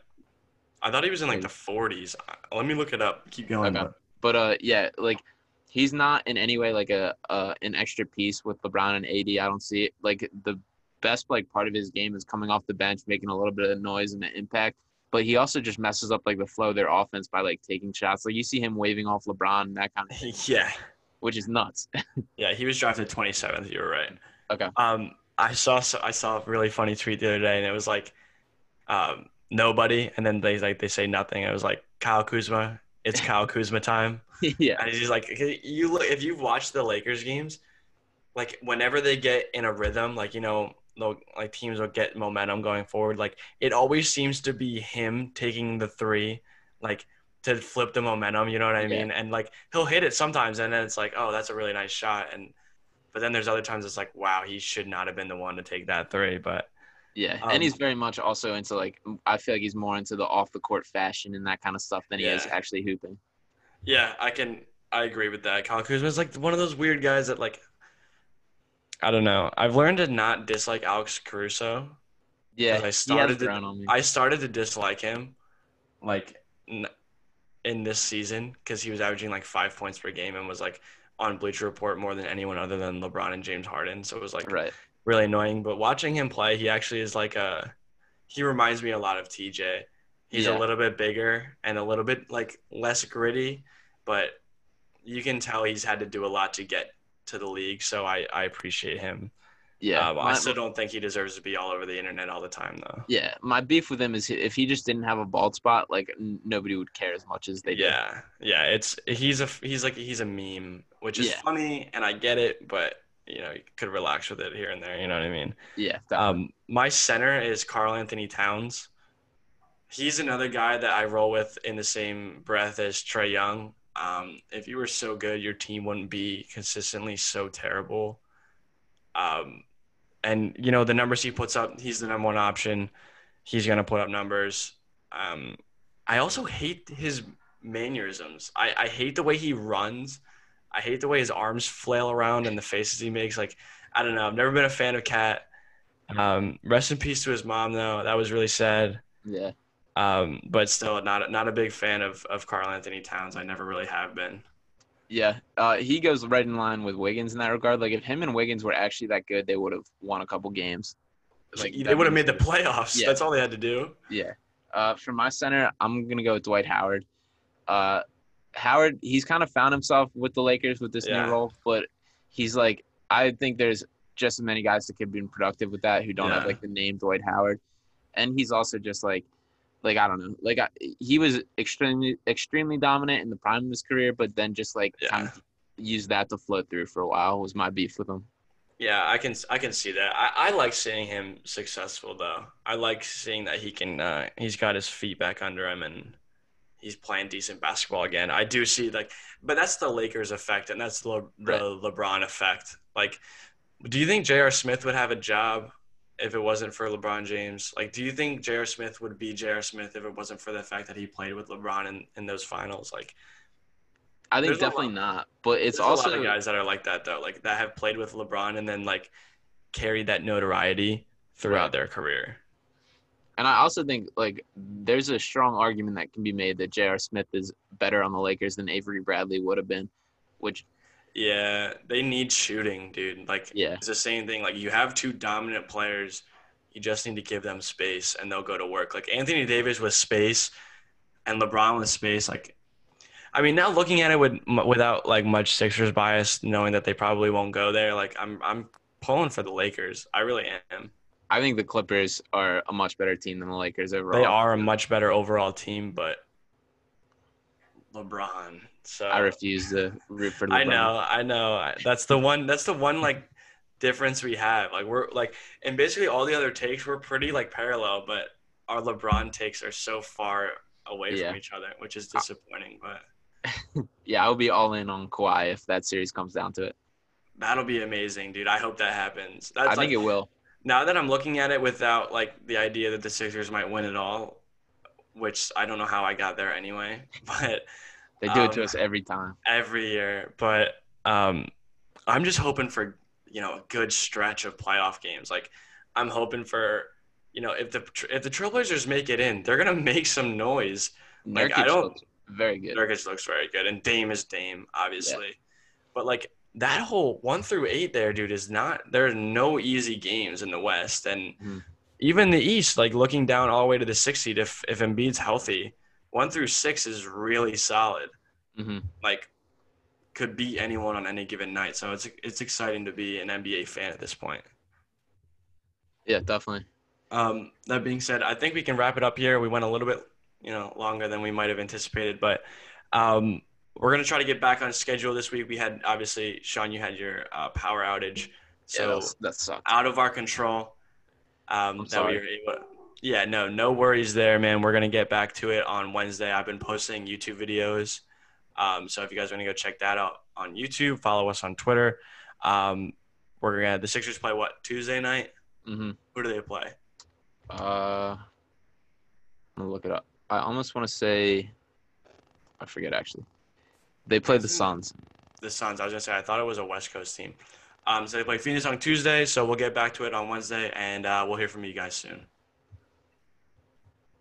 I thought he was in like the 40s. Uh, Let me look it up. Keep going. Okay. But uh, yeah, like he's not in any way like a uh an extra piece with LeBron and AD. I don't see it. Like the best like part of his game is coming off the bench, making a little bit of noise and an impact. But he also just messes up like the flow of their offense by like taking shots. Like you see him waving off LeBron and that kind of thing, yeah. which is nuts. Yeah, he was drafted 27th. You were right. Okay. Um, I saw I saw a really funny tweet the other day, and it was like, um, nobody, and then they like they say nothing. It was like Kyle Kuzma. It's Kyle Kuzma time, yeah. and he's like, you look if you've watched the Lakers games, like whenever they get in a rhythm, like you know they'll like teams will get momentum going forward. Like it always seems to be him taking the three, like to flip the momentum. You know what I Yeah. mean? And like he'll hit it sometimes, and then it's like, oh, that's a really nice shot. And but then there's other times it's like, wow, he should not have been the one to take that three. But Yeah, Um, and he's very much also into like I feel like he's more into the off the court fashion and that kind of stuff than he is actually hooping. yeah, I can I agree with that. Kyle is like one of those weird guys that like. I don't know. I've learned to not dislike Alex Caruso. Yeah, I started to-. I started to dislike him, like n- in this season because he was averaging like five points per game and was like on Bleacher Report more than anyone other than LeBron and James Harden. So it was like right. really annoying. But watching him play, he actually is like a. He reminds me a lot of TJ. He's Yeah. a little bit bigger and a little bit like less gritty, but you can tell he's had to do a lot to get to the league. So I I appreciate him. Yeah, Uh, but I still don't think he deserves to be all over the internet all the time though. yeah. My beef with him is if he just didn't have a bald spot, like n- nobody would care as much as they do. yeah, yeah. It's he's a he's like he's a meme, which is Yeah. funny, and I get it, but you know you could relax with it here and there. You know what I mean? yeah. definitely. Um, my center is Karl-Anthony Towns. He's another guy that I roll with in the same breath as Trae Young. Um, if you were so good, your team wouldn't be consistently so terrible. Um, and you know the numbers he puts up, he's the number one option. He's gonna put up numbers. Um, I also hate his mannerisms. I, I hate the way he runs. I hate the way his arms flail around and the faces he makes. Like I don't know. I've never been a fan of KAT. Um, rest in peace to his mom, though. That was really sad. yeah. Um, but still, not not a big fan of of Karl-Anthony Towns. I never really have been. Yeah, uh, he goes right in line with Wiggins in that regard. Like, if him and Wiggins were actually that good, they would have won a couple games. Like, they would have made the playoffs. Yeah. That's all they had to do. Yeah. Uh, for my center, I'm gonna go with Dwight Howard. Uh, Howard, he's kind of found himself with the Lakers with this Yeah. new role, but he's like, I think there's just as many guys that could be productive with that who don't have like the name Dwight Howard, and he's also just like, like I don't know, like I, he was extremely extremely dominant in the prime of his career, but then just like Yeah. kind of used that to float through for a while was my beef with him. Yeah, I can I can see that. I, I like seeing him successful though. I like seeing that he can uh, he's got his feet back under him and he's playing decent basketball again. I do see like, but that's the Lakers effect and that's the, Le- the Right. LeBron effect. Like, do you think J.R. Smith would have a job if it wasn't for LeBron James? Like, do you think J.R. Smith would be J.R. Smith if it wasn't for the fact that he played with LeBron in, in those finals? Like, I think definitely lot- not, but it's also a lot of guys that are like that though, like that have played with LeBron and then like carried that notoriety throughout Right. their career. And I also think like there's a strong argument that can be made that J.R. Smith is better on the Lakers than Avery Bradley would have been, which Yeah, they need shooting, dude. Like yeah, it's the same thing. Like you have two dominant players, you just need to give them space and they'll go to work. Like Anthony Davis with space and LeBron with space. Like, I mean, now looking at it with without like much Sixers bias, knowing that they probably won't go there, like I'm I'm pulling for the Lakers. I really am. I think the Clippers are a much better team than the Lakers overall. They are a much better overall team, but LeBron. So I refuse to root for. LeBron. I know, I know. That's the one. That's the one like difference we have. Like we're like, and basically all the other takes were pretty like parallel, but our LeBron takes are so far away Yeah. from each other, which is disappointing. But Yeah, I'll be all in on Kawhi if that series comes down to it. that'll be amazing, dude. I hope that happens. That's I like, think it will. now that I'm looking at it without like the idea that the Sixers might win it all, which I don't know how I got there anyway, but They do it to um, us every time. every year. But um, I'm just hoping for you know a good stretch of playoff games. Like I'm hoping for you know if the if the Trailblazers make it in, they're gonna make some noise. like, I don't- looks very good. Nurkic looks very good, and Dame is Dame, obviously. But like that whole one through eight there, dude, is not. There are no easy games in the West, and Mhm. even the East. Like looking down all the way to the six seed, if if Embiid's healthy, one through six is really solid. hmm Like could beat anyone on any given night. So it's it's exciting to be an NBA fan at this point. Yeah, definitely. Um, that being said, I think we can wrap it up here. We went a little bit, you know, longer than we might have anticipated, but um, we're gonna try to get back on schedule this week. We had obviously, Sean, you had your uh, power outage, so that's- that sucks. out of our control. Um, I'm that sorry. we were able. Yeah, no, no worries there, man. We're gonna get back to it on Wednesday. I've been posting YouTube videos, um, so if you guys want to go check that out on YouTube, follow us on Twitter. Um, we're gonna the Sixers play what Tuesday night. Mm-hmm. Who do they play? Uh, I'm gonna look it up. I almost want to say, I forget actually. They play the Suns. The Suns. I was gonna say I thought it was a West Coast team. Um, so they play Phoenix on Tuesday. So we'll get back to it on Wednesday, and uh, we'll hear from you guys soon.